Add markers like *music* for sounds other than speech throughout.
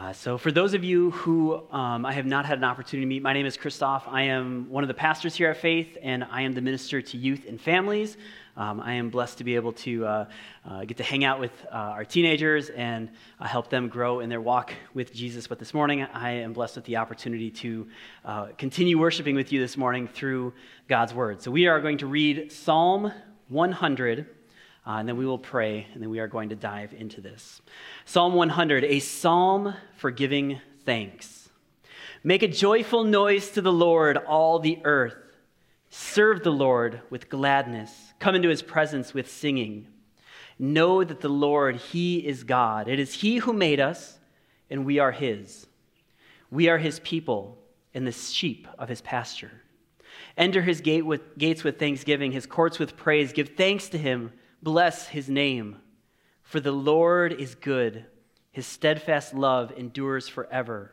Uh, so, for those of you who um, I have not had an opportunity to meet, my name is Christoph. I am one of the pastors here at Faith, and I am the minister to youth and families. Um, I am blessed to be able to uh, uh, get to hang out with uh, our teenagers and uh, help them grow in their walk with Jesus. But this morning, I am blessed with the opportunity to uh, continue worshiping with you this morning through God's Word. So, we are going to read Psalm 100. Uh, and then we will pray, and then we are going to dive into this. Psalm 100, a psalm for giving thanks. Make a joyful noise to the Lord, all the earth. Serve the Lord with gladness. Come into his presence with singing. Know that the Lord, he is God. It is he who made us, and we are his. We are his people and the sheep of his pasture. Enter his gate with, gates with thanksgiving, his courts with praise. Give thanks to him Bless his name. For the Lord is good, his steadfast love endures forever,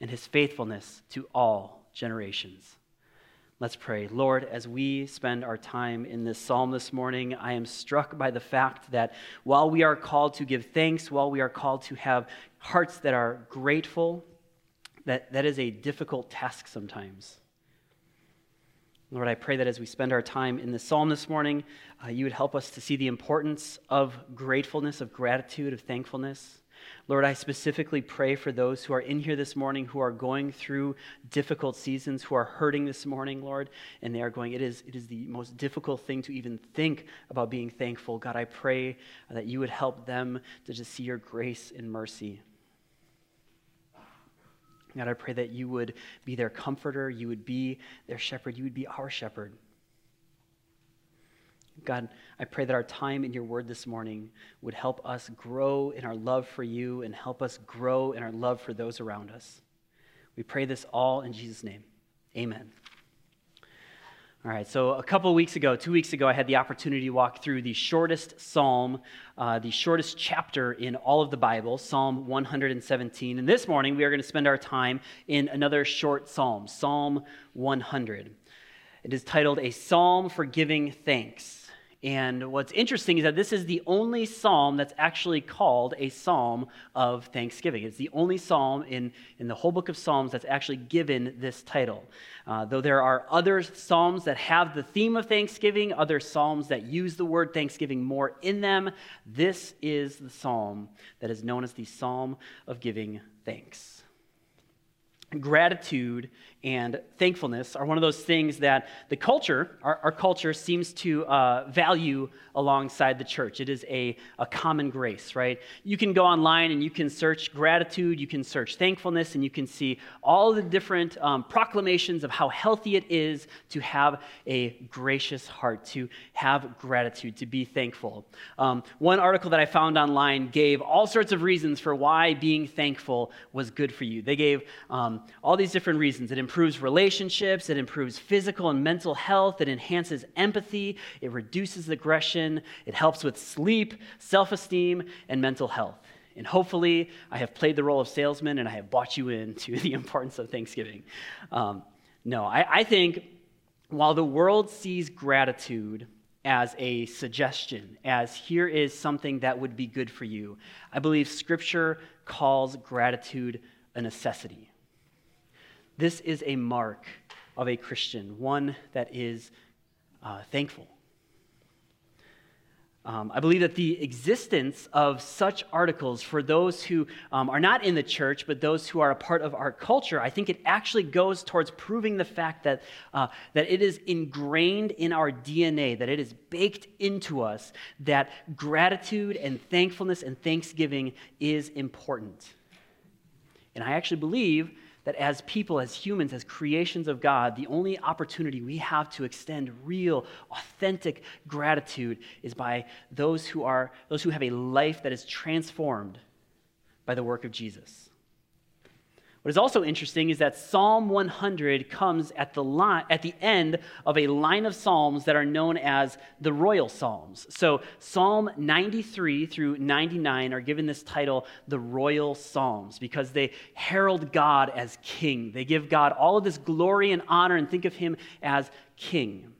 and his faithfulness to all generations. Let's pray. Lord, as we spend our time in this psalm this morning, I am struck by the fact that while we are called to give thanks, while we are called to have hearts that are grateful, that, that is a difficult task sometimes. Lord, I pray that as we spend our time in the psalm this morning, uh, you would help us to see the importance of gratefulness, of gratitude, of thankfulness. Lord, I specifically pray for those who are in here this morning who are going through difficult seasons, who are hurting this morning, Lord, and they are going, it is, it is the most difficult thing to even think about being thankful. God, I pray that you would help them to just see your grace and mercy. God, I pray that you would be their comforter, you would be their shepherd, you would be our shepherd. God, I pray that our time in your word this morning would help us grow in our love for you and help us grow in our love for those around us. We pray this all in Jesus' name. Amen. All right, so a couple weeks ago, two weeks ago, I had the opportunity to walk through the shortest psalm, uh, the shortest chapter in all of the Bible, Psalm 117. And this morning, we are going to spend our time in another short psalm, Psalm 100. It is titled A Psalm for Giving Thanks. And what's interesting is that this is the only psalm that's actually called a psalm of thanksgiving. It's the only psalm in, in the whole book of Psalms that's actually given this title. Uh, though there are other psalms that have the theme of thanksgiving, other psalms that use the word thanksgiving more in them, this is the psalm that is known as the psalm of giving thanks. Gratitude and thankfulness are one of those things that the culture, our, our culture, seems to uh, value alongside the church. It is a, a common grace, right? You can go online and you can search gratitude, you can search thankfulness, and you can see all the different um, proclamations of how healthy it is to have a gracious heart, to have gratitude, to be thankful. Um, one article that I found online gave all sorts of reasons for why being thankful was good for you. They gave um, all these different reasons. It improves relationships, it improves physical and mental health, it enhances empathy, it reduces aggression, it helps with sleep, self esteem, and mental health. And hopefully, I have played the role of salesman and I have bought you into *laughs* the importance of Thanksgiving. Um, no, I, I think while the world sees gratitude as a suggestion, as here is something that would be good for you, I believe Scripture calls gratitude a necessity. This is a mark of a Christian, one that is uh, thankful. Um, I believe that the existence of such articles for those who um, are not in the church, but those who are a part of our culture, I think it actually goes towards proving the fact that, uh, that it is ingrained in our DNA, that it is baked into us, that gratitude and thankfulness and thanksgiving is important. And I actually believe that as people, as humans, as creations of God, the only opportunity we have to extend real, authentic gratitude is by those who are those who have a life that is transformed by the work of Jesus. What is also interesting is that Psalm 100 comes at the, line, at the end of a line of Psalms that are known as the Royal Psalms. So Psalm 93 through 99 are given this title, the Royal Psalms, because they herald God as King. They give God all of this glory and honor and think of Him as King.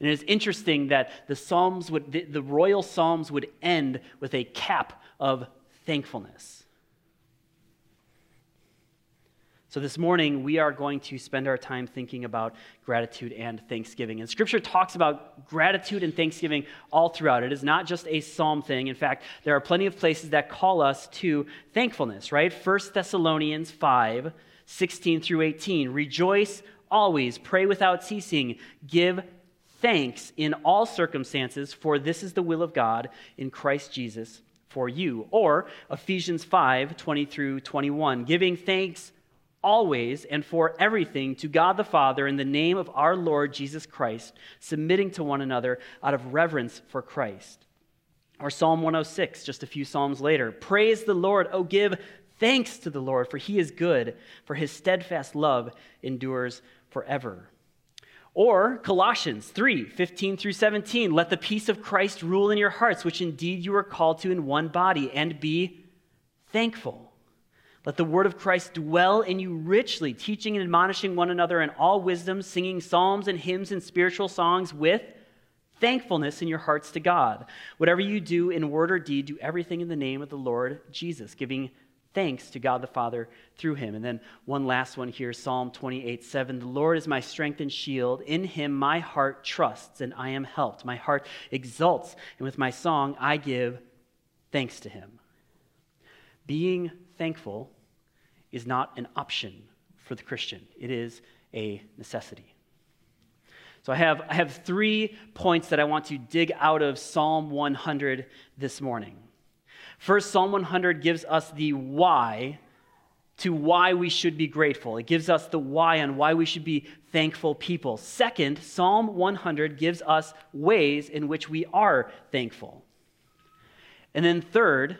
And it is interesting that the Psalms would, the, the Royal Psalms would end with a cap of thankfulness. So, this morning, we are going to spend our time thinking about gratitude and thanksgiving. And Scripture talks about gratitude and thanksgiving all throughout. It is not just a psalm thing. In fact, there are plenty of places that call us to thankfulness, right? 1 Thessalonians 5 16 through 18. Rejoice always, pray without ceasing, give thanks in all circumstances, for this is the will of God in Christ Jesus for you. Or Ephesians 5 20 through 21, giving thanks always and for everything to God the Father in the name of our Lord Jesus Christ, submitting to one another out of reverence for Christ. Or Psalm 106, just a few Psalms later. Praise the Lord. Oh, give thanks to the Lord, for he is good, for his steadfast love endures forever. Or Colossians 3 15 through 17. Let the peace of Christ rule in your hearts, which indeed you are called to in one body, and be thankful. Let the word of Christ dwell in you richly, teaching and admonishing one another in all wisdom, singing psalms and hymns and spiritual songs with thankfulness in your hearts to God. Whatever you do in word or deed, do everything in the name of the Lord Jesus, giving thanks to God the Father through him. And then one last one here Psalm 28 7. The Lord is my strength and shield. In him my heart trusts, and I am helped. My heart exults, and with my song I give thanks to him. Being thankful is not an option for the Christian, it is a necessity. So I have, I have three points that I want to dig out of Psalm 100 this morning. First, Psalm 100 gives us the why to why we should be grateful. It gives us the why on why we should be thankful people. Second, Psalm 100 gives us ways in which we are thankful. And then third,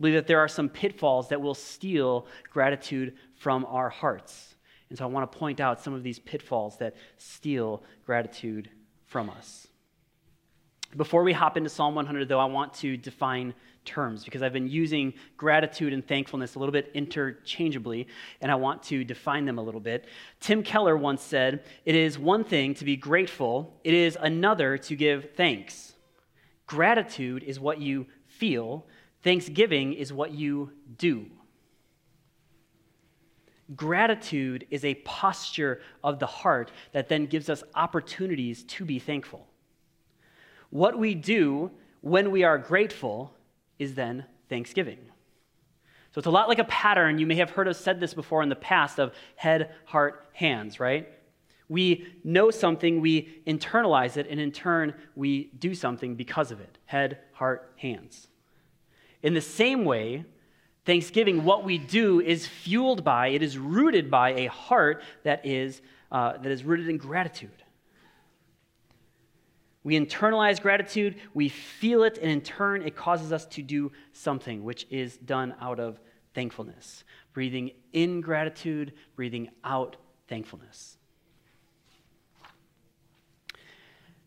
I believe that there are some pitfalls that will steal gratitude from our hearts. And so I want to point out some of these pitfalls that steal gratitude from us. Before we hop into Psalm 100, though, I want to define terms because I've been using gratitude and thankfulness a little bit interchangeably, and I want to define them a little bit. Tim Keller once said, It is one thing to be grateful, it is another to give thanks. Gratitude is what you feel, Thanksgiving is what you do. Gratitude is a posture of the heart that then gives us opportunities to be thankful. What we do when we are grateful is then thanksgiving. So it's a lot like a pattern. You may have heard us said this before in the past of head, heart, hands, right? We know something, we internalize it, and in turn, we do something because of it. Head, heart, hands. In the same way, Thanksgiving, what we do is fueled by, it is rooted by a heart that is, uh, that is rooted in gratitude. We internalize gratitude, we feel it, and in turn, it causes us to do something, which is done out of thankfulness. Breathing in gratitude, breathing out thankfulness.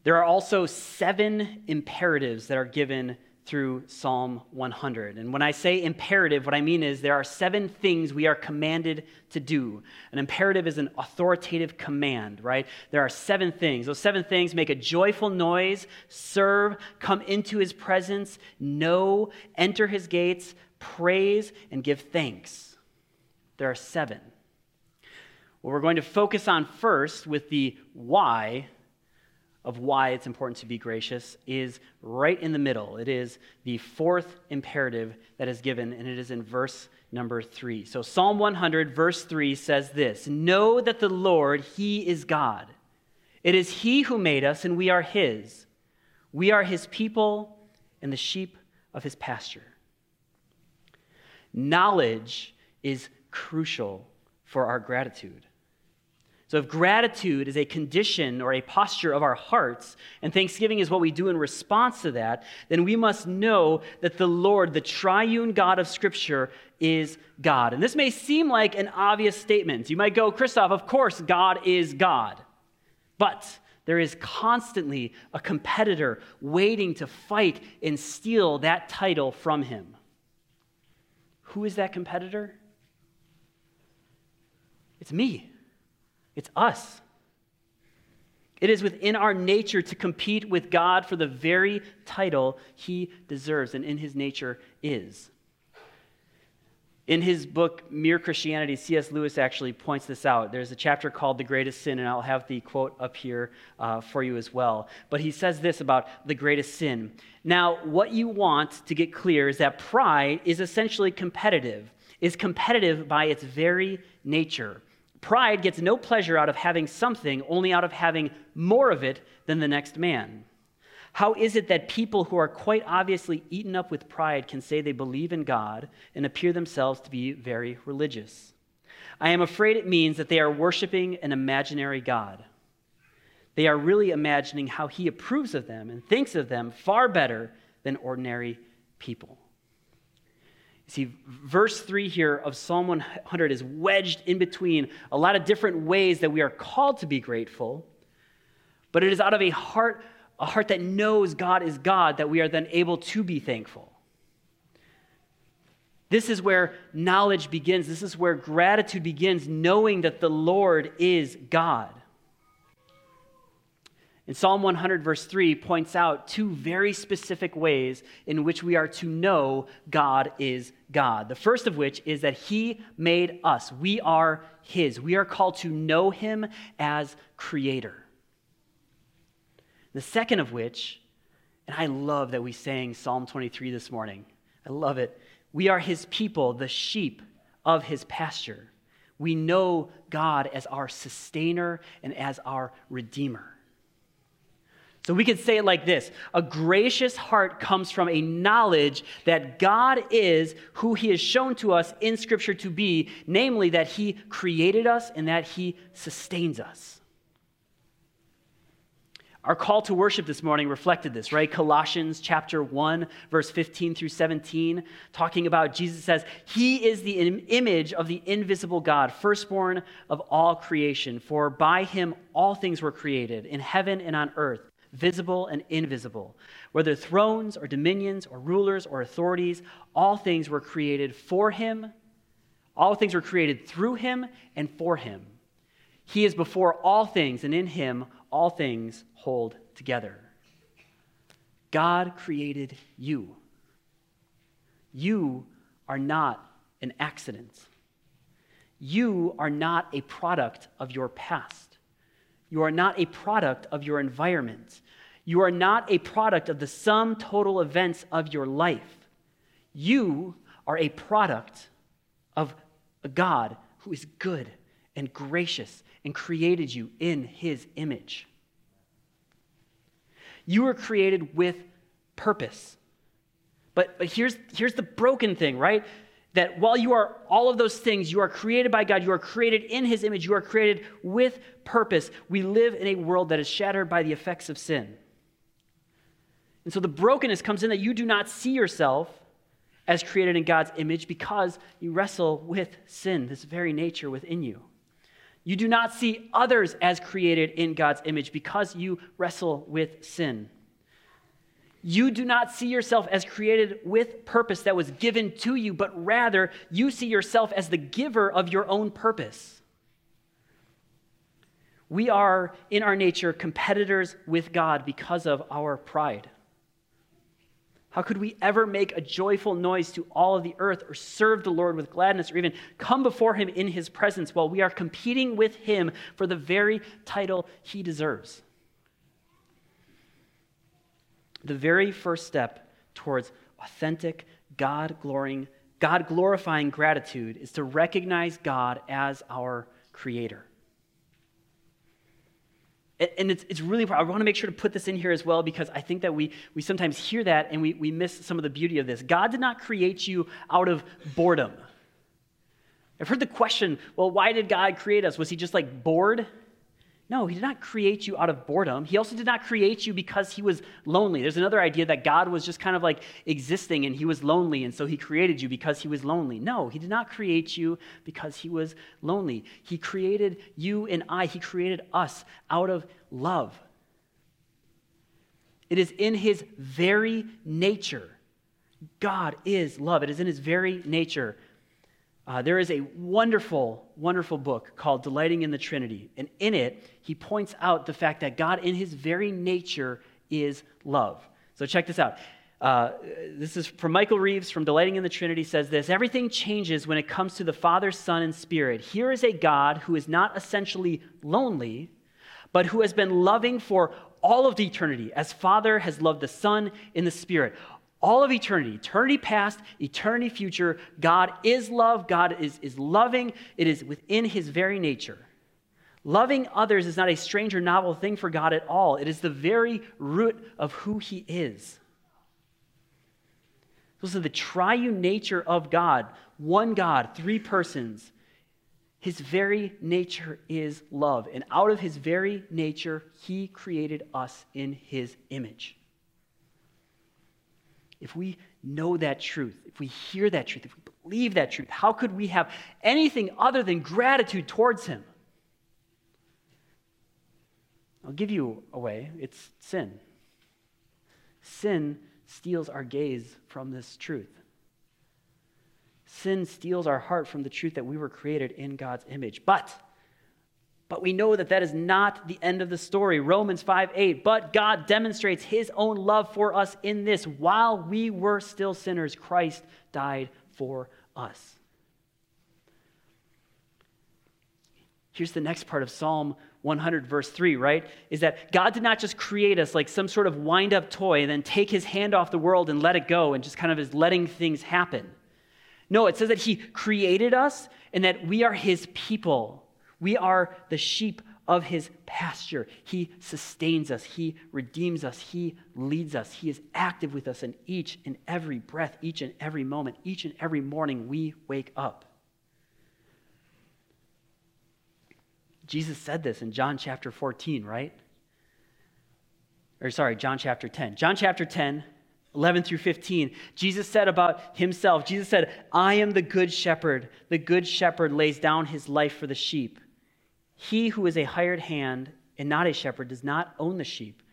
There are also seven imperatives that are given through Psalm 100. And when I say imperative, what I mean is there are seven things we are commanded to do. An imperative is an authoritative command, right? There are seven things. Those seven things make a joyful noise, serve, come into his presence, know, enter his gates, praise, and give thanks. There are seven. What we're going to focus on first with the why of why it's important to be gracious is right in the middle. It is the fourth imperative that is given, and it is in verse number three. So, Psalm 100, verse 3 says this Know that the Lord, He is God. It is He who made us, and we are His. We are His people and the sheep of His pasture. Knowledge is crucial for our gratitude. So, if gratitude is a condition or a posture of our hearts, and thanksgiving is what we do in response to that, then we must know that the Lord, the triune God of Scripture, is God. And this may seem like an obvious statement. You might go, Christoph, of course, God is God. But there is constantly a competitor waiting to fight and steal that title from him. Who is that competitor? It's me. It's us. It is within our nature to compete with God for the very title he deserves and in his nature is. In his book, Mere Christianity, C.S. Lewis actually points this out. There's a chapter called The Greatest Sin, and I'll have the quote up here uh, for you as well. But he says this about the greatest sin. Now, what you want to get clear is that pride is essentially competitive, is competitive by its very nature. Pride gets no pleasure out of having something, only out of having more of it than the next man. How is it that people who are quite obviously eaten up with pride can say they believe in God and appear themselves to be very religious? I am afraid it means that they are worshiping an imaginary God. They are really imagining how he approves of them and thinks of them far better than ordinary people. See, verse 3 here of Psalm 100 is wedged in between a lot of different ways that we are called to be grateful, but it is out of a heart a heart that knows God is God, that we are then able to be thankful. This is where knowledge begins. This is where gratitude begins, knowing that the Lord is God. And Psalm 100, verse 3, points out two very specific ways in which we are to know God is God. The first of which is that He made us. We are His. We are called to know Him as Creator. The second of which, and I love that we sang Psalm 23 this morning. I love it. We are his people, the sheep of his pasture. We know God as our sustainer and as our redeemer. So we could say it like this A gracious heart comes from a knowledge that God is who he has shown to us in Scripture to be, namely that he created us and that he sustains us. Our call to worship this morning reflected this, right? Colossians chapter 1, verse 15 through 17, talking about Jesus says, He is the image of the invisible God, firstborn of all creation. For by him all things were created, in heaven and on earth, visible and invisible. Whether thrones or dominions or rulers or authorities, all things were created for him. All things were created through him and for him. He is before all things, and in him all things hold together. God created you. You are not an accident. You are not a product of your past. You are not a product of your environment. You are not a product of the sum total events of your life. You are a product of a God who is good and gracious and created you in his image. You were created with purpose. But, but here's, here's the broken thing, right? That while you are all of those things, you are created by God, you are created in His image, you are created with purpose. We live in a world that is shattered by the effects of sin. And so the brokenness comes in that you do not see yourself as created in God's image because you wrestle with sin, this very nature within you. You do not see others as created in God's image because you wrestle with sin. You do not see yourself as created with purpose that was given to you, but rather you see yourself as the giver of your own purpose. We are, in our nature, competitors with God because of our pride. How could we ever make a joyful noise to all of the earth or serve the Lord with gladness or even come before him in his presence while we are competing with him for the very title he deserves? The very first step towards authentic God glorying, God glorifying gratitude is to recognize God as our creator. And it's, it's really, I want to make sure to put this in here as well because I think that we, we sometimes hear that and we, we miss some of the beauty of this. God did not create you out of boredom. I've heard the question, well, why did God create us? Was he just like bored? No, he did not create you out of boredom. He also did not create you because he was lonely. There's another idea that God was just kind of like existing and he was lonely, and so he created you because he was lonely. No, he did not create you because he was lonely. He created you and I, he created us out of love. It is in his very nature. God is love. It is in his very nature uh, there is a wonderful, wonderful book called Delighting in the Trinity. And in it, he points out the fact that God, in his very nature, is love. So check this out. Uh, this is from Michael Reeves from Delighting in the Trinity says this Everything changes when it comes to the Father, Son, and Spirit. Here is a God who is not essentially lonely, but who has been loving for all of the eternity, as Father has loved the Son in the Spirit. All of eternity, eternity past, eternity future, God is love. God is, is loving. It is within his very nature. Loving others is not a strange or novel thing for God at all. It is the very root of who he is. Are the triune nature of God one God, three persons. His very nature is love. And out of his very nature, he created us in his image. If we know that truth, if we hear that truth, if we believe that truth, how could we have anything other than gratitude towards him? I'll give you a way it's sin. Sin steals our gaze from this truth. Sin steals our heart from the truth that we were created in God's image. But but we know that that is not the end of the story. Romans 5 8. But God demonstrates his own love for us in this while we were still sinners, Christ died for us. Here's the next part of Psalm 100, verse 3, right? Is that God did not just create us like some sort of wind up toy and then take his hand off the world and let it go and just kind of is letting things happen. No, it says that he created us and that we are his people. We are the sheep of his pasture. He sustains us, he redeems us, he leads us. He is active with us in each and every breath, each and every moment, each and every morning we wake up. Jesus said this in John chapter 14, right? Or sorry, John chapter 10. John chapter 10, 11 through 15. Jesus said about himself, Jesus said, I am the good shepherd. The good shepherd lays down his life for the sheep. He who is a hired hand and not a shepherd does not own the sheep.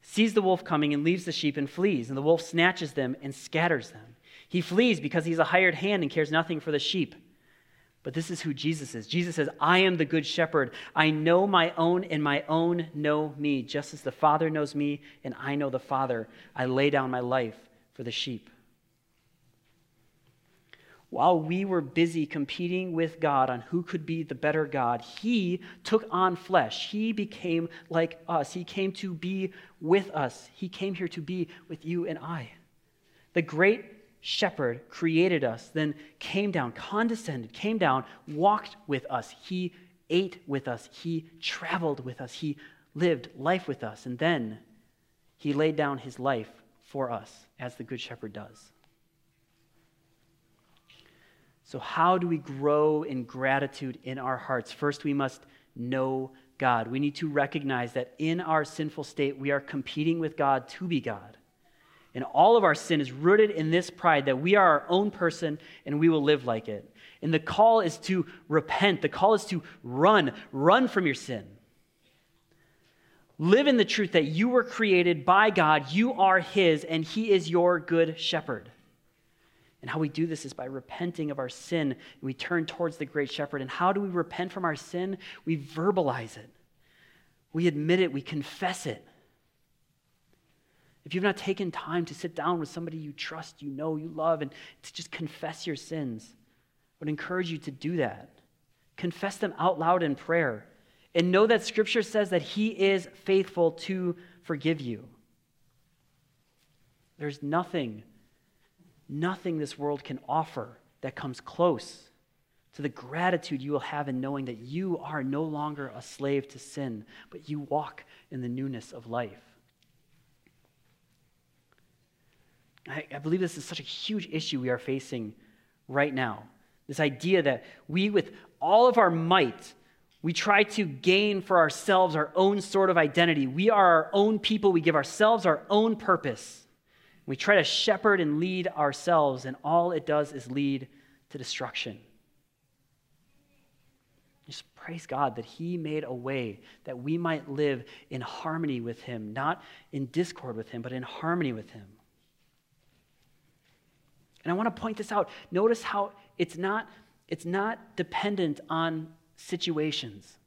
Sees the wolf coming and leaves the sheep and flees, and the wolf snatches them and scatters them. He flees because he's a hired hand and cares nothing for the sheep. But this is who Jesus is. Jesus says, I am the good shepherd. I know my own, and my own know me, just as the Father knows me, and I know the Father. I lay down my life for the sheep. While we were busy competing with God on who could be the better God, He took on flesh. He became like us. He came to be with us. He came here to be with you and I. The great shepherd created us, then came down, condescended, came down, walked with us. He ate with us. He traveled with us. He lived life with us. And then he laid down his life for us, as the Good Shepherd does. So, how do we grow in gratitude in our hearts? First, we must know God. We need to recognize that in our sinful state, we are competing with God to be God. And all of our sin is rooted in this pride that we are our own person and we will live like it. And the call is to repent. The call is to run. Run from your sin. Live in the truth that you were created by God, you are His, and He is your good shepherd. And how we do this is by repenting of our sin. We turn towards the great shepherd. And how do we repent from our sin? We verbalize it, we admit it, we confess it. If you've not taken time to sit down with somebody you trust, you know, you love, and to just confess your sins, I would encourage you to do that. Confess them out loud in prayer. And know that Scripture says that He is faithful to forgive you. There's nothing, nothing this world can offer that comes close to the gratitude you will have in knowing that you are no longer a slave to sin, but you walk in the newness of life. I, I believe this is such a huge issue we are facing right now. This idea that we, with all of our might, we try to gain for ourselves our own sort of identity. We are our own people. We give ourselves our own purpose. We try to shepherd and lead ourselves, and all it does is lead to destruction. Just praise God that He made a way that we might live in harmony with Him, not in discord with Him, but in harmony with Him. And I want to point this out. Notice how it's not, it's not dependent on situations.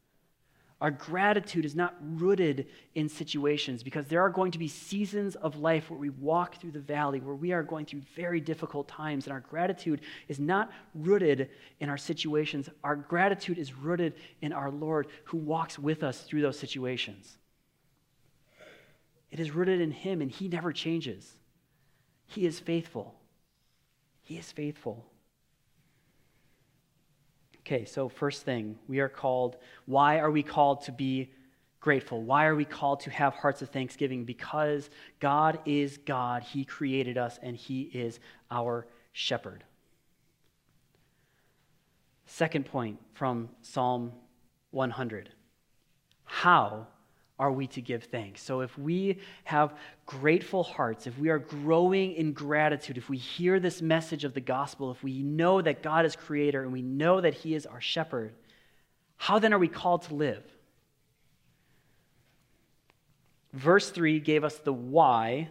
Our gratitude is not rooted in situations because there are going to be seasons of life where we walk through the valley, where we are going through very difficult times, and our gratitude is not rooted in our situations. Our gratitude is rooted in our Lord who walks with us through those situations. It is rooted in Him, and He never changes. He is faithful. He is faithful. Okay, so first thing, we are called, why are we called to be grateful? Why are we called to have hearts of thanksgiving? Because God is God. He created us and He is our shepherd. Second point from Psalm 100 How are we to give thanks? So, if we have grateful hearts, if we are growing in gratitude, if we hear this message of the gospel, if we know that God is creator and we know that He is our shepherd, how then are we called to live? Verse 3 gave us the why,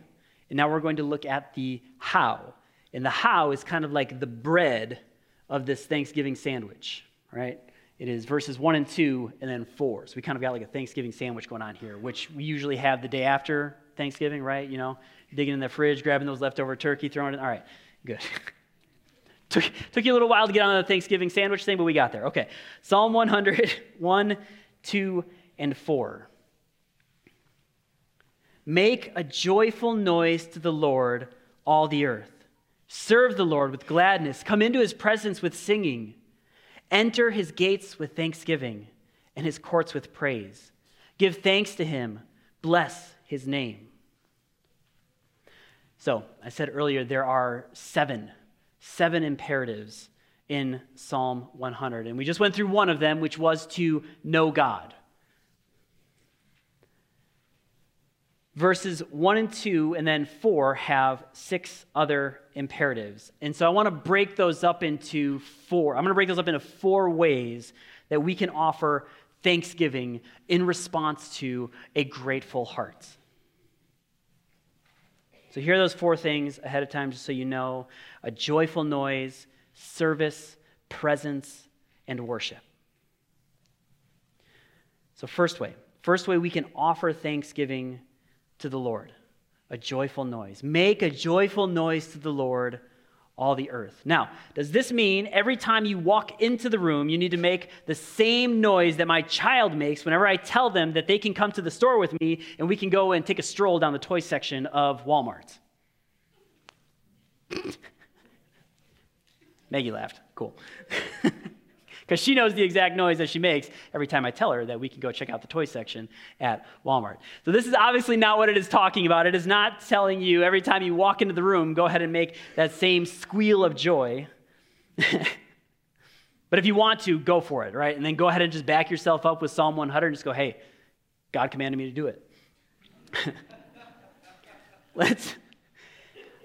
and now we're going to look at the how. And the how is kind of like the bread of this Thanksgiving sandwich, right? It is verses 1 and 2, and then 4. So we kind of got like a Thanksgiving sandwich going on here, which we usually have the day after Thanksgiving, right? You know, digging in the fridge, grabbing those leftover turkey, throwing it. All right, good. *laughs* took, took you a little while to get on the Thanksgiving sandwich thing, but we got there. Okay. Psalm 100, *laughs* 1, 2, and 4. Make a joyful noise to the Lord, all the earth. Serve the Lord with gladness. Come into his presence with singing. Enter his gates with thanksgiving and his courts with praise. Give thanks to him. Bless his name. So, I said earlier there are seven, seven imperatives in Psalm 100. And we just went through one of them, which was to know God. Verses 1 and 2 and then 4 have six other imperatives. And so I want to break those up into four. I'm going to break those up into four ways that we can offer thanksgiving in response to a grateful heart. So here are those four things ahead of time, just so you know a joyful noise, service, presence, and worship. So, first way, first way we can offer thanksgiving to the Lord, a joyful noise. Make a joyful noise to the Lord, all the earth. Now, does this mean every time you walk into the room, you need to make the same noise that my child makes whenever I tell them that they can come to the store with me and we can go and take a stroll down the toy section of Walmart? *laughs* Maggie laughed. Cool. *laughs* because she knows the exact noise that she makes every time I tell her that we can go check out the toy section at Walmart. So, this is obviously not what it is talking about. It is not telling you every time you walk into the room, go ahead and make that same squeal of joy. *laughs* but if you want to, go for it, right? And then go ahead and just back yourself up with Psalm 100 and just go, hey, God commanded me to do it. *laughs* Let's,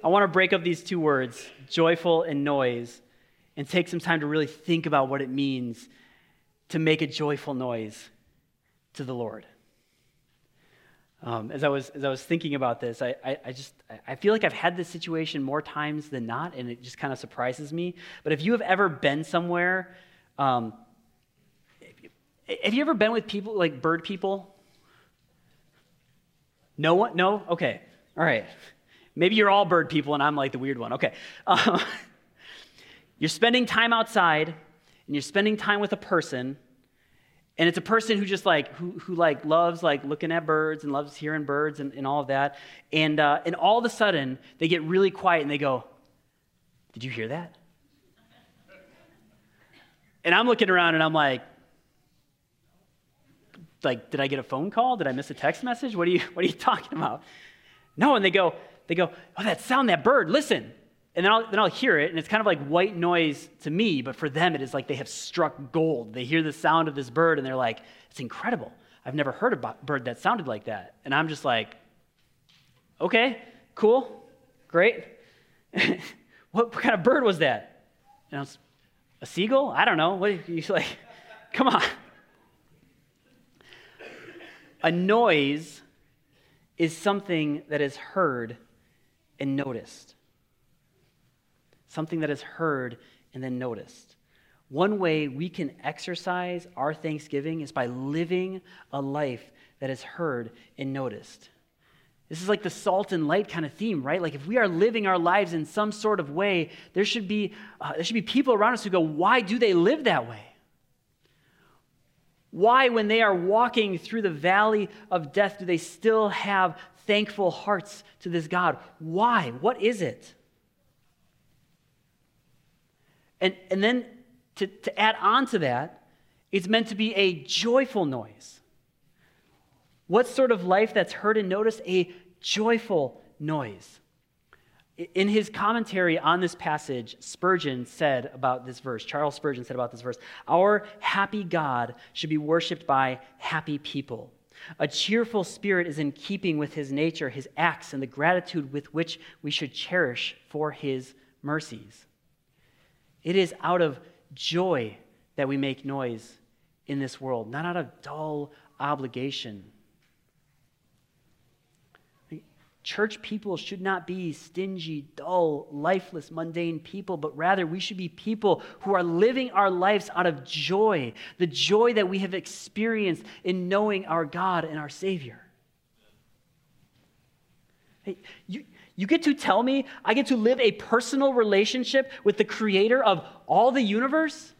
I want to break up these two words, joyful and noise and take some time to really think about what it means to make a joyful noise to the Lord. Um, as, I was, as I was thinking about this, I, I, I, just I feel like I've had this situation more times than not, and it just kind of surprises me. But if you have ever been somewhere, um, have you ever been with people like bird people? No one? No? Okay. All right. Maybe you're all bird people, and I'm like the weird one. Okay. Um, *laughs* you're spending time outside and you're spending time with a person and it's a person who just like who, who like loves like looking at birds and loves hearing birds and, and all of that. And uh, and all of a sudden they get really quiet and they go did you hear that? And i'm looking around and i'm like like did i get a phone call? Did i miss a text message? What are you what are you *laughs* talking about? No and they go they go oh that sound that bird listen and then I'll, then I'll hear it, and it's kind of like white noise to me, but for them, it is like they have struck gold. They hear the sound of this bird, and they're like, it's incredible. I've never heard a bird that sounded like that. And I'm just like, okay, cool, great. *laughs* what, kind of bird was that? And I was, a seagull? I don't know. What *laughs* you like? Come on. A noise is something that is heard and noticed something that is heard and then noticed. One way we can exercise our thanksgiving is by living a life that is heard and noticed. This is like the salt and light kind of theme, right? Like if we are living our lives in some sort of way, there should be, uh, there should be people around us who go, why do they live that way? Why, when they are walking through the valley of death, do they still have thankful hearts to this God? Why? What is it? And, and then to, to add on to that, it's meant to be a joyful noise. What sort of life that's heard and noticed? A joyful noise. In his commentary on this passage, Spurgeon said about this verse, Charles Spurgeon said about this verse, Our happy God should be worshiped by happy people. A cheerful spirit is in keeping with his nature, his acts, and the gratitude with which we should cherish for his mercies. It is out of joy that we make noise in this world, not out of dull obligation. Church people should not be stingy, dull, lifeless, mundane people, but rather we should be people who are living our lives out of joy, the joy that we have experienced in knowing our God and our Savior. Hey, you, you get to tell me I get to live a personal relationship with the creator of all the universe?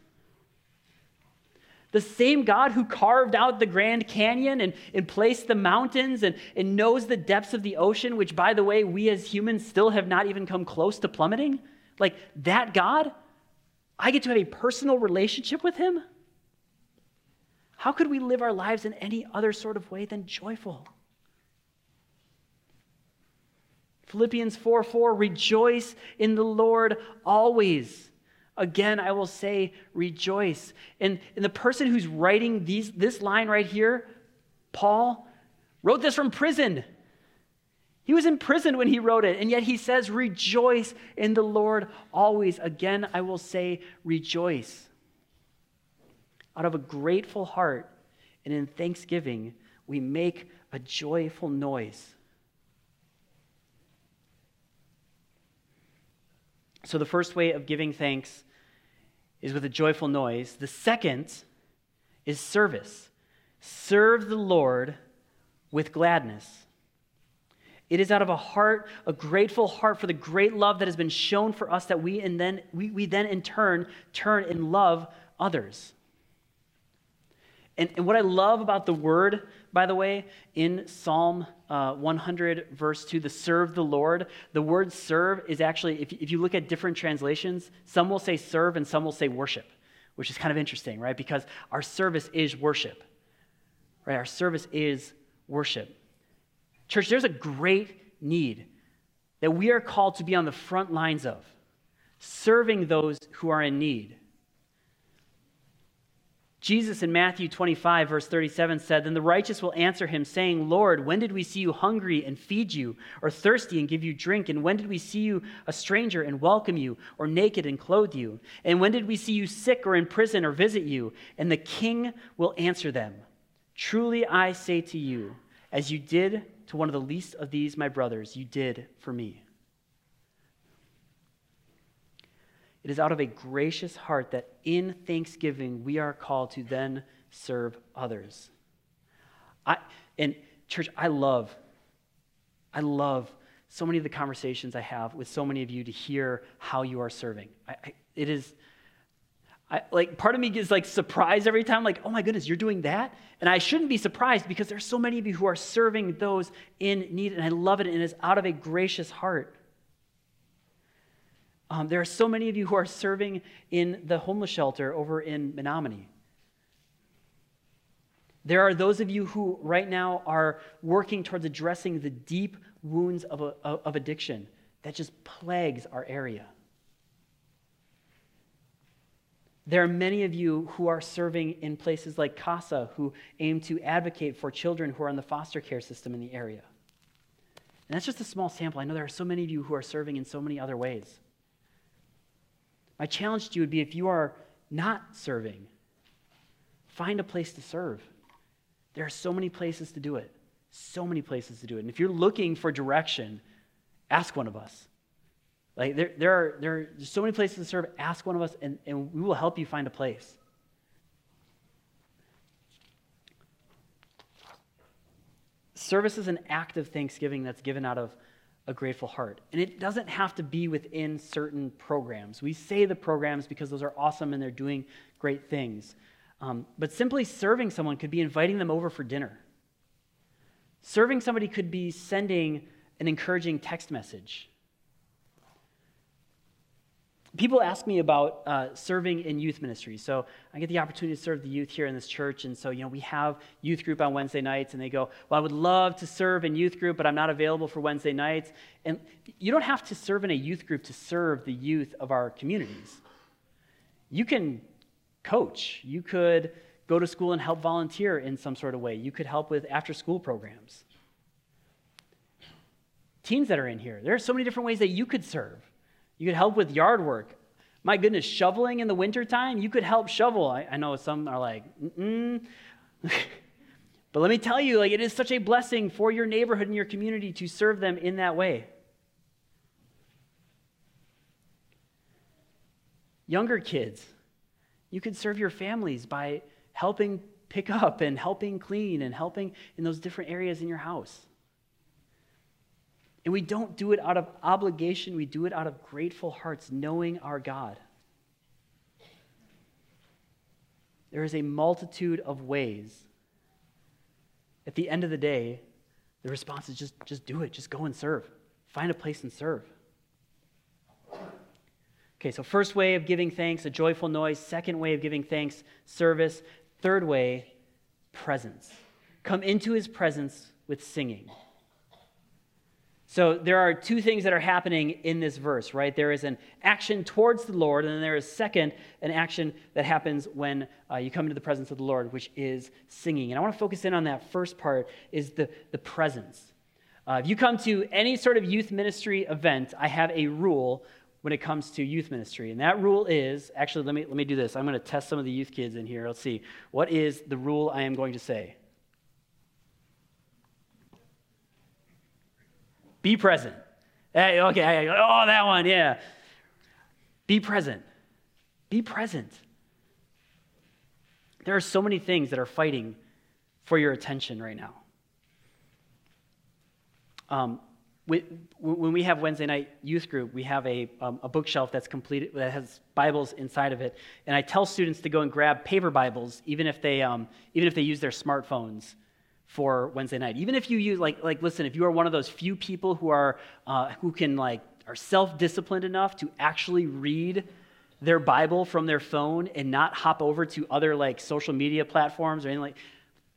The same God who carved out the Grand Canyon and, and placed the mountains and, and knows the depths of the ocean, which, by the way, we as humans still have not even come close to plummeting. Like that God, I get to have a personal relationship with him? How could we live our lives in any other sort of way than joyful? Philippians 4 4, rejoice in the Lord always. Again, I will say, rejoice. And, and the person who's writing these, this line right here, Paul, wrote this from prison. He was in prison when he wrote it, and yet he says, Rejoice in the Lord always. Again, I will say, Rejoice. Out of a grateful heart and in thanksgiving, we make a joyful noise. So, the first way of giving thanks is with a joyful noise. The second is service. Serve the Lord with gladness. It is out of a heart, a grateful heart for the great love that has been shown for us that we and then we, we then in turn turn and love others. And, and what I love about the word, by the way, in Psalm uh, 100, verse 2, the serve the Lord, the word serve is actually, if, if you look at different translations, some will say serve and some will say worship, which is kind of interesting, right? Because our service is worship, right? Our service is worship. Church, there's a great need that we are called to be on the front lines of, serving those who are in need. Jesus in Matthew 25, verse 37 said, Then the righteous will answer him, saying, Lord, when did we see you hungry and feed you, or thirsty and give you drink? And when did we see you a stranger and welcome you, or naked and clothe you? And when did we see you sick or in prison or visit you? And the king will answer them, Truly I say to you, as you did to one of the least of these my brothers, you did for me. It is out of a gracious heart that in thanksgiving we are called to then serve others. I, and church, I love, I love so many of the conversations I have with so many of you to hear how you are serving. I, I, it is, I, like part of me is like surprised every time, like, oh my goodness, you're doing that? And I shouldn't be surprised because there's so many of you who are serving those in need, and I love it, and it's out of a gracious heart. Um, there are so many of you who are serving in the homeless shelter over in Menominee. There are those of you who right now are working towards addressing the deep wounds of, a, of addiction that just plagues our area. There are many of you who are serving in places like CASA who aim to advocate for children who are in the foster care system in the area. And that's just a small sample. I know there are so many of you who are serving in so many other ways. My challenge to you would be if you are not serving, find a place to serve. There are so many places to do it. So many places to do it. And if you're looking for direction, ask one of us. Like there, there, are, there are so many places to serve. Ask one of us, and, and we will help you find a place. Service is an act of thanksgiving that's given out of a grateful heart. And it doesn't have to be within certain programs. We say the programs because those are awesome and they're doing great things. Um, but simply serving someone could be inviting them over for dinner. Serving somebody could be sending an encouraging text message people ask me about uh, serving in youth ministry. So I get the opportunity to serve the youth here in this church. And so, you know, we have youth group on Wednesday nights, and they go, Well, I would love to serve in youth group, but I'm not available for Wednesday nights. And you don't have to serve in a youth group to serve the youth of our communities. You can coach, you could go to school and help volunteer in some sort of way, you could help with after school programs. Teens that are in here, there are so many different ways that you could serve. You could help with yard work. My goodness, shoveling in the wintertime, you could help shovel. I, I know some are like, mm *laughs* but let me tell you, like, it is such a blessing for your neighborhood and your community to serve them in that way. Younger kids, you could serve your families by helping pick up and helping clean and helping in those different areas in your house. And we don't do it out of obligation, we do it out of grateful hearts, knowing our God. There is a multitude of ways. At the end of the day, the response is just, just do it, just go and serve. Find a place and serve. Okay, so first way of giving thanks, a joyful noise. Second way of giving thanks, service. Third way, presence. Come into his presence with singing. So there are two things that are happening in this verse, right? There is an action towards the Lord, and then there is second an action that happens when uh, you come into the presence of the Lord, which is singing. And I want to focus in on that first part is the, the presence. Uh, if you come to any sort of youth ministry event, I have a rule when it comes to youth ministry. And that rule is actually, let me, let me do this. I'm going to test some of the youth kids in here. Let's see. What is the rule I am going to say? Be present. Hey, okay, oh, that one, yeah. Be present. Be present. There are so many things that are fighting for your attention right now. Um, when we have Wednesday night youth group, we have a, um, a bookshelf that's completed that has Bibles inside of it, and I tell students to go and grab paper Bibles, even if they um, even if they use their smartphones for Wednesday night. Even if you use like like listen, if you are one of those few people who are uh, who can like are self-disciplined enough to actually read their Bible from their phone and not hop over to other like social media platforms or anything like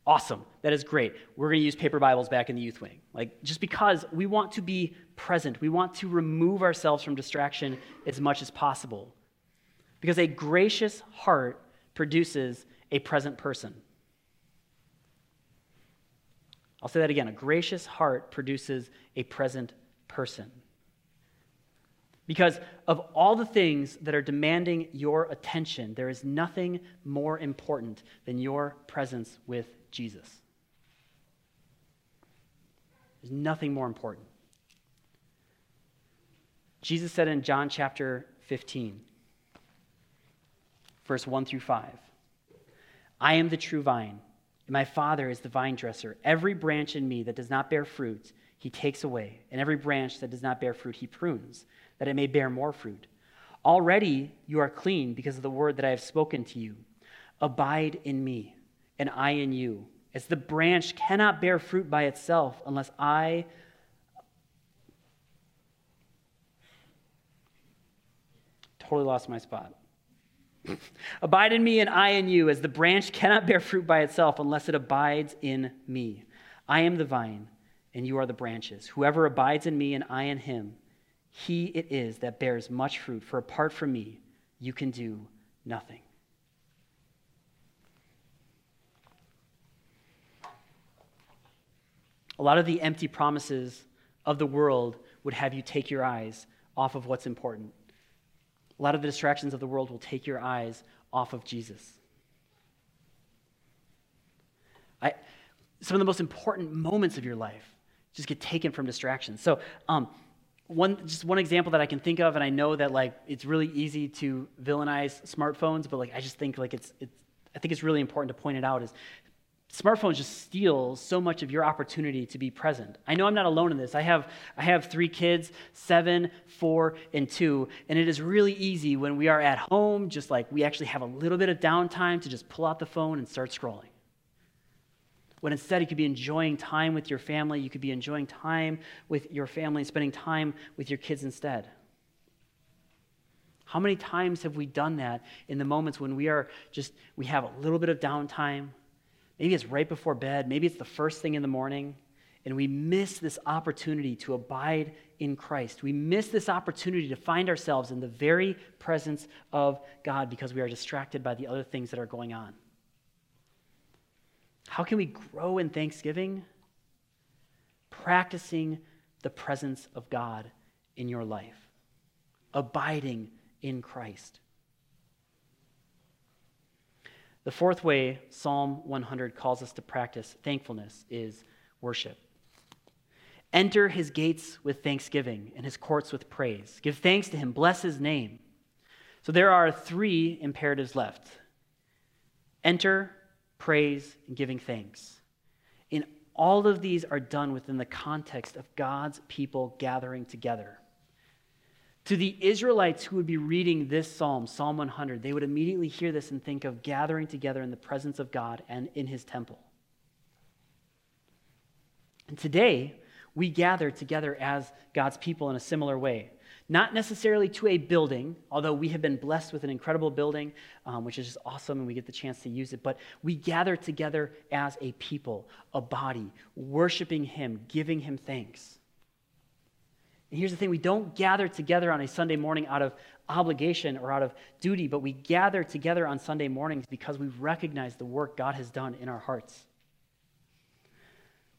awesome. That is great. We're going to use paper Bibles back in the youth wing. Like just because we want to be present. We want to remove ourselves from distraction as much as possible. Because a gracious heart produces a present person. I'll say that again a gracious heart produces a present person. Because of all the things that are demanding your attention, there is nothing more important than your presence with Jesus. There's nothing more important. Jesus said in John chapter 15, verse 1 through 5, I am the true vine my Father is the vine dresser. Every branch in me that does not bear fruit, he takes away, and every branch that does not bear fruit, he prunes, that it may bear more fruit. Already you are clean because of the word that I have spoken to you. Abide in me, and I in you. As the branch cannot bear fruit by itself unless I totally lost my spot. Abide in me and I in you, as the branch cannot bear fruit by itself unless it abides in me. I am the vine, and you are the branches. Whoever abides in me and I in him, he it is that bears much fruit, for apart from me, you can do nothing. A lot of the empty promises of the world would have you take your eyes off of what's important. A lot of the distractions of the world will take your eyes off of Jesus. I, some of the most important moments of your life just get taken from distractions. So, um, one just one example that I can think of, and I know that like it's really easy to villainize smartphones, but like I just think like it's it's I think it's really important to point it out is smartphones just steal so much of your opportunity to be present. I know I'm not alone in this. I have, I have three kids, seven, four, and two, and it is really easy when we are at home, just like we actually have a little bit of downtime to just pull out the phone and start scrolling. When instead you could be enjoying time with your family, you could be enjoying time with your family and spending time with your kids instead. How many times have we done that in the moments when we are just, we have a little bit of downtime, Maybe it's right before bed. Maybe it's the first thing in the morning. And we miss this opportunity to abide in Christ. We miss this opportunity to find ourselves in the very presence of God because we are distracted by the other things that are going on. How can we grow in thanksgiving? Practicing the presence of God in your life, abiding in Christ. The fourth way Psalm 100 calls us to practice thankfulness is worship. Enter his gates with thanksgiving and his courts with praise. Give thanks to him, bless his name. So there are three imperatives left enter, praise, and giving thanks. And all of these are done within the context of God's people gathering together. To the Israelites who would be reading this psalm, Psalm 100, they would immediately hear this and think of gathering together in the presence of God and in his temple. And today, we gather together as God's people in a similar way. Not necessarily to a building, although we have been blessed with an incredible building, um, which is just awesome and we get the chance to use it, but we gather together as a people, a body, worshiping Him, giving Him thanks. And here's the thing we don't gather together on a Sunday morning out of obligation or out of duty, but we gather together on Sunday mornings because we recognize the work God has done in our hearts.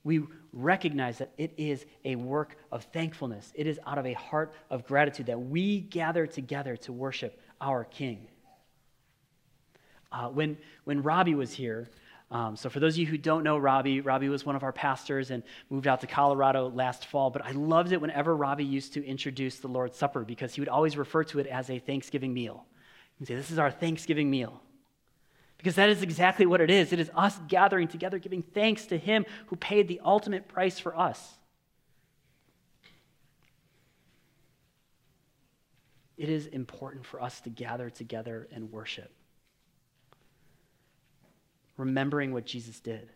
We recognize that it is a work of thankfulness. It is out of a heart of gratitude that we gather together to worship our King. Uh, when, when Robbie was here, um, so, for those of you who don't know Robbie, Robbie was one of our pastors and moved out to Colorado last fall. But I loved it whenever Robbie used to introduce the Lord's Supper because he would always refer to it as a Thanksgiving meal. He'd say, This is our Thanksgiving meal. Because that is exactly what it is. It is us gathering together, giving thanks to Him who paid the ultimate price for us. It is important for us to gather together and worship remembering what Jesus did.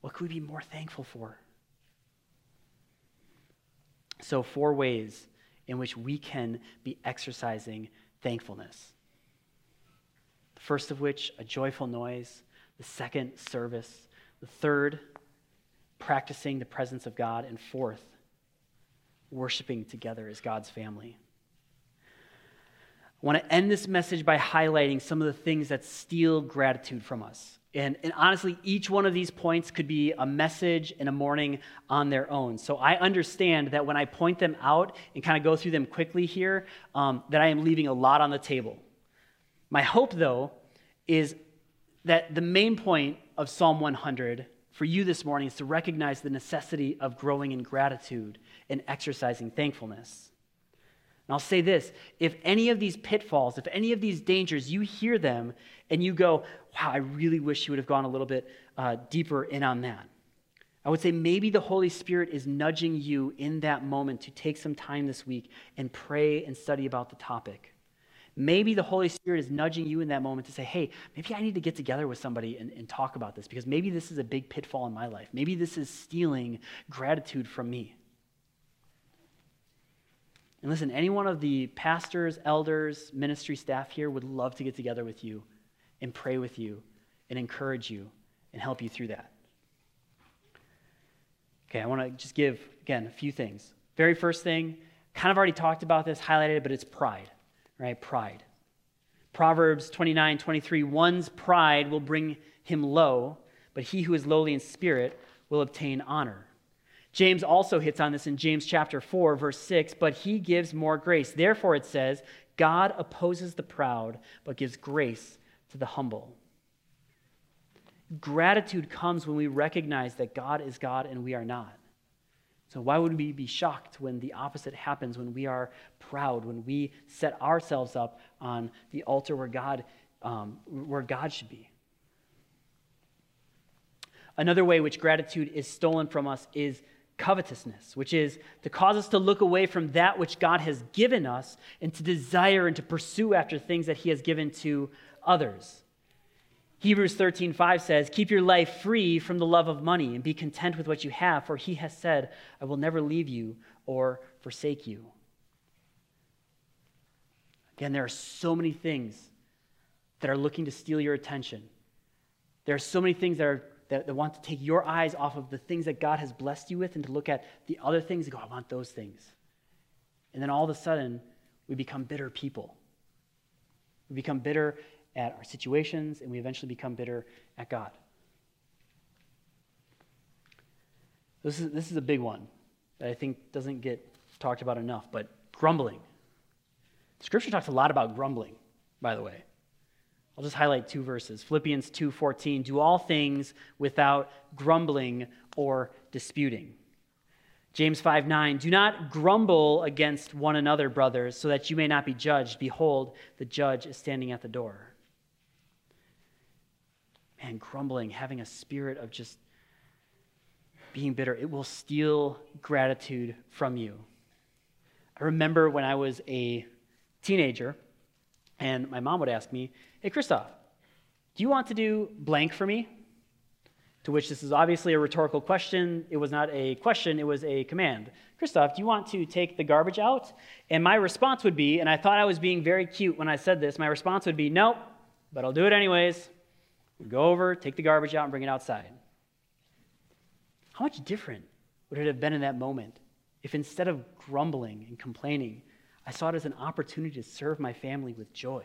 What could we be more thankful for? So, four ways in which we can be exercising thankfulness. The first of which, a joyful noise. The second, service. The third, practicing the presence of God. And fourth, worshiping together as God's family. I want to end this message by highlighting some of the things that steal gratitude from us. And, and, honestly, each one of these points could be a message in a morning on their own. So I understand that when I point them out and kind of go through them quickly here, um, that I am leaving a lot on the table. My hope, though, is that the main point of Psalm 100 for you this morning is to recognize the necessity of growing in gratitude and exercising thankfulness. And I'll say this if any of these pitfalls, if any of these dangers, you hear them and you go, wow, I really wish you would have gone a little bit uh, deeper in on that. I would say maybe the Holy Spirit is nudging you in that moment to take some time this week and pray and study about the topic. Maybe the Holy Spirit is nudging you in that moment to say, hey, maybe I need to get together with somebody and, and talk about this because maybe this is a big pitfall in my life. Maybe this is stealing gratitude from me. And listen, any one of the pastors, elders, ministry staff here would love to get together with you and pray with you and encourage you and help you through that. Okay, I want to just give, again, a few things. Very first thing, kind of already talked about this, highlighted, but it's pride, right? Pride. Proverbs 29 23, one's pride will bring him low, but he who is lowly in spirit will obtain honor. James also hits on this in James chapter 4, verse 6, but he gives more grace. Therefore, it says, God opposes the proud, but gives grace to the humble. Gratitude comes when we recognize that God is God and we are not. So, why would we be shocked when the opposite happens, when we are proud, when we set ourselves up on the altar where God, um, where God should be? Another way which gratitude is stolen from us is covetousness, which is to cause us to look away from that which God has given us and to desire and to pursue after things that He has given to others. Hebrews 13:5 says, "Keep your life free from the love of money and be content with what you have, for he has said, I will never leave you or forsake you." Again, there are so many things that are looking to steal your attention. There are so many things that, are, that, that want to take your eyes off of the things that God has blessed you with and to look at the other things and go, I want those things. And then all of a sudden, we become bitter people. We become bitter at our situations, and we eventually become bitter at God. This is, this is a big one that I think doesn't get talked about enough, but grumbling. Scripture talks a lot about grumbling, by the way. I'll just highlight two verses. Philippians 2:14, do all things without grumbling or disputing. James 5 9, do not grumble against one another, brothers, so that you may not be judged. Behold, the judge is standing at the door man, grumbling, having a spirit of just being bitter, it will steal gratitude from you. I remember when I was a teenager, and my mom would ask me, Hey, Christoph, do you want to do blank for me? To which this is obviously a rhetorical question. It was not a question, it was a command. Christoph, do you want to take the garbage out? And my response would be, and I thought I was being very cute when I said this, my response would be, Nope, but I'll do it anyways. Go over, take the garbage out, and bring it outside. How much different would it have been in that moment if instead of grumbling and complaining, I saw it as an opportunity to serve my family with joy?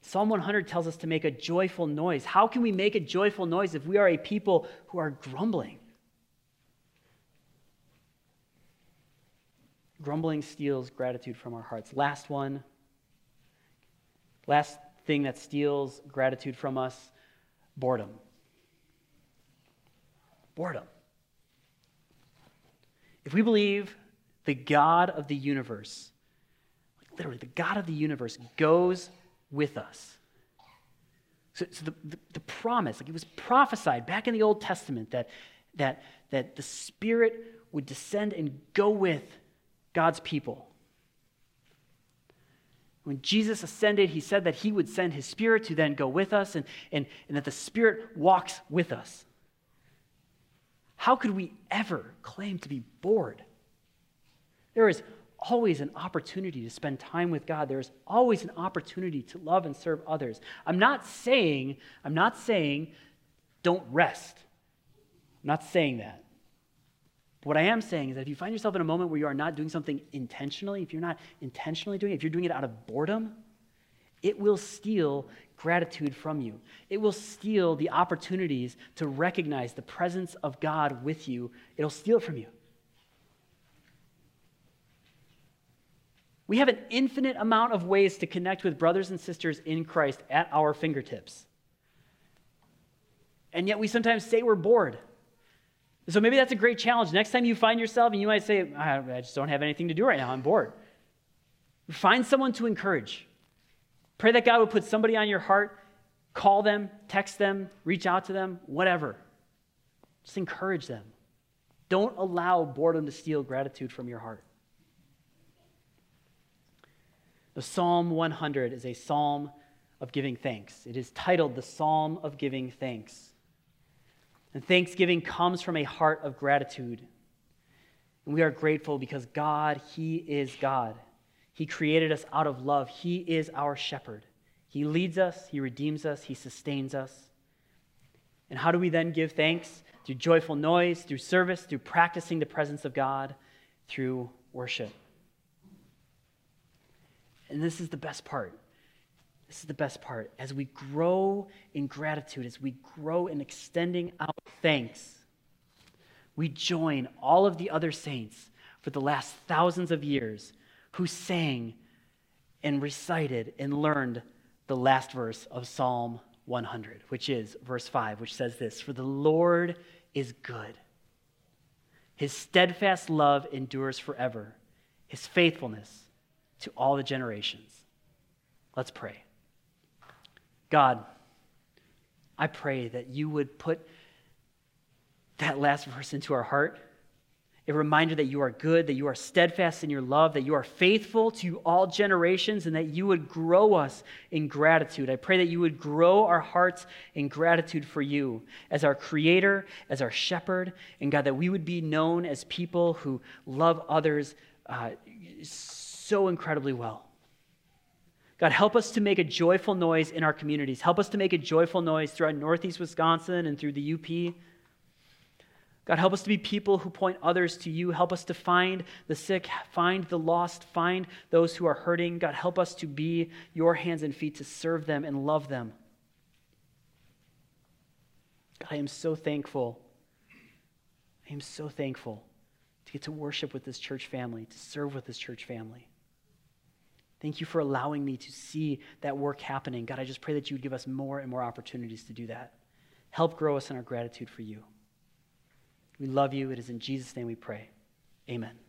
Psalm 100 tells us to make a joyful noise. How can we make a joyful noise if we are a people who are grumbling? Grumbling steals gratitude from our hearts. Last one. Last thing that steals gratitude from us boredom. Boredom. If we believe the God of the universe, literally, the God of the universe goes with us. So, so the, the, the, promise, like it was prophesied back in the Old Testament that, that, that the Spirit would descend and go with God's people. When Jesus ascended, he said that he would send his spirit to then go with us and, and, and that the spirit walks with us. How could we ever claim to be bored? There is always an opportunity to spend time with God. There is always an opportunity to love and serve others. I'm not saying, I'm not saying don't rest. I'm not saying that. What I am saying is that if you find yourself in a moment where you are not doing something intentionally, if you're not intentionally doing it, if you're doing it out of boredom, it will steal gratitude from you. It will steal the opportunities to recognize the presence of God with you. It'll steal it from you. We have an infinite amount of ways to connect with brothers and sisters in Christ at our fingertips. And yet we sometimes say we're bored. So maybe that's a great challenge. Next time you find yourself and you might say, ah, I just don't have anything to do right now, I'm bored. Find someone to encourage. Pray that God would put somebody on your heart, call them, text them, reach out to them, whatever. Just encourage them. Don't allow boredom to steal gratitude from your heart. The Psalm 100 is a psalm of giving thanks. It is titled the Psalm of Giving Thanks. And thanksgiving comes from a heart of gratitude. And we are grateful because God, He is God. He created us out of love. He is our shepherd. He leads us, He redeems us, He sustains us. And how do we then give thanks? Through joyful noise, through service, through practicing the presence of God, through worship. And this is the best part. This is the best part. As we grow in gratitude, as we grow in extending out thanks, we join all of the other saints for the last thousands of years who sang and recited and learned the last verse of Psalm 100, which is verse 5, which says this For the Lord is good. His steadfast love endures forever, His faithfulness to all the generations. Let's pray. God, I pray that you would put that last verse into our heart a reminder that you are good, that you are steadfast in your love, that you are faithful to all generations, and that you would grow us in gratitude. I pray that you would grow our hearts in gratitude for you as our creator, as our shepherd, and God, that we would be known as people who love others uh, so incredibly well. God, help us to make a joyful noise in our communities. Help us to make a joyful noise throughout Northeast Wisconsin and through the UP. God, help us to be people who point others to you. Help us to find the sick, find the lost, find those who are hurting. God, help us to be your hands and feet to serve them and love them. God, I am so thankful. I am so thankful to get to worship with this church family, to serve with this church family. Thank you for allowing me to see that work happening. God, I just pray that you would give us more and more opportunities to do that. Help grow us in our gratitude for you. We love you. It is in Jesus' name we pray. Amen.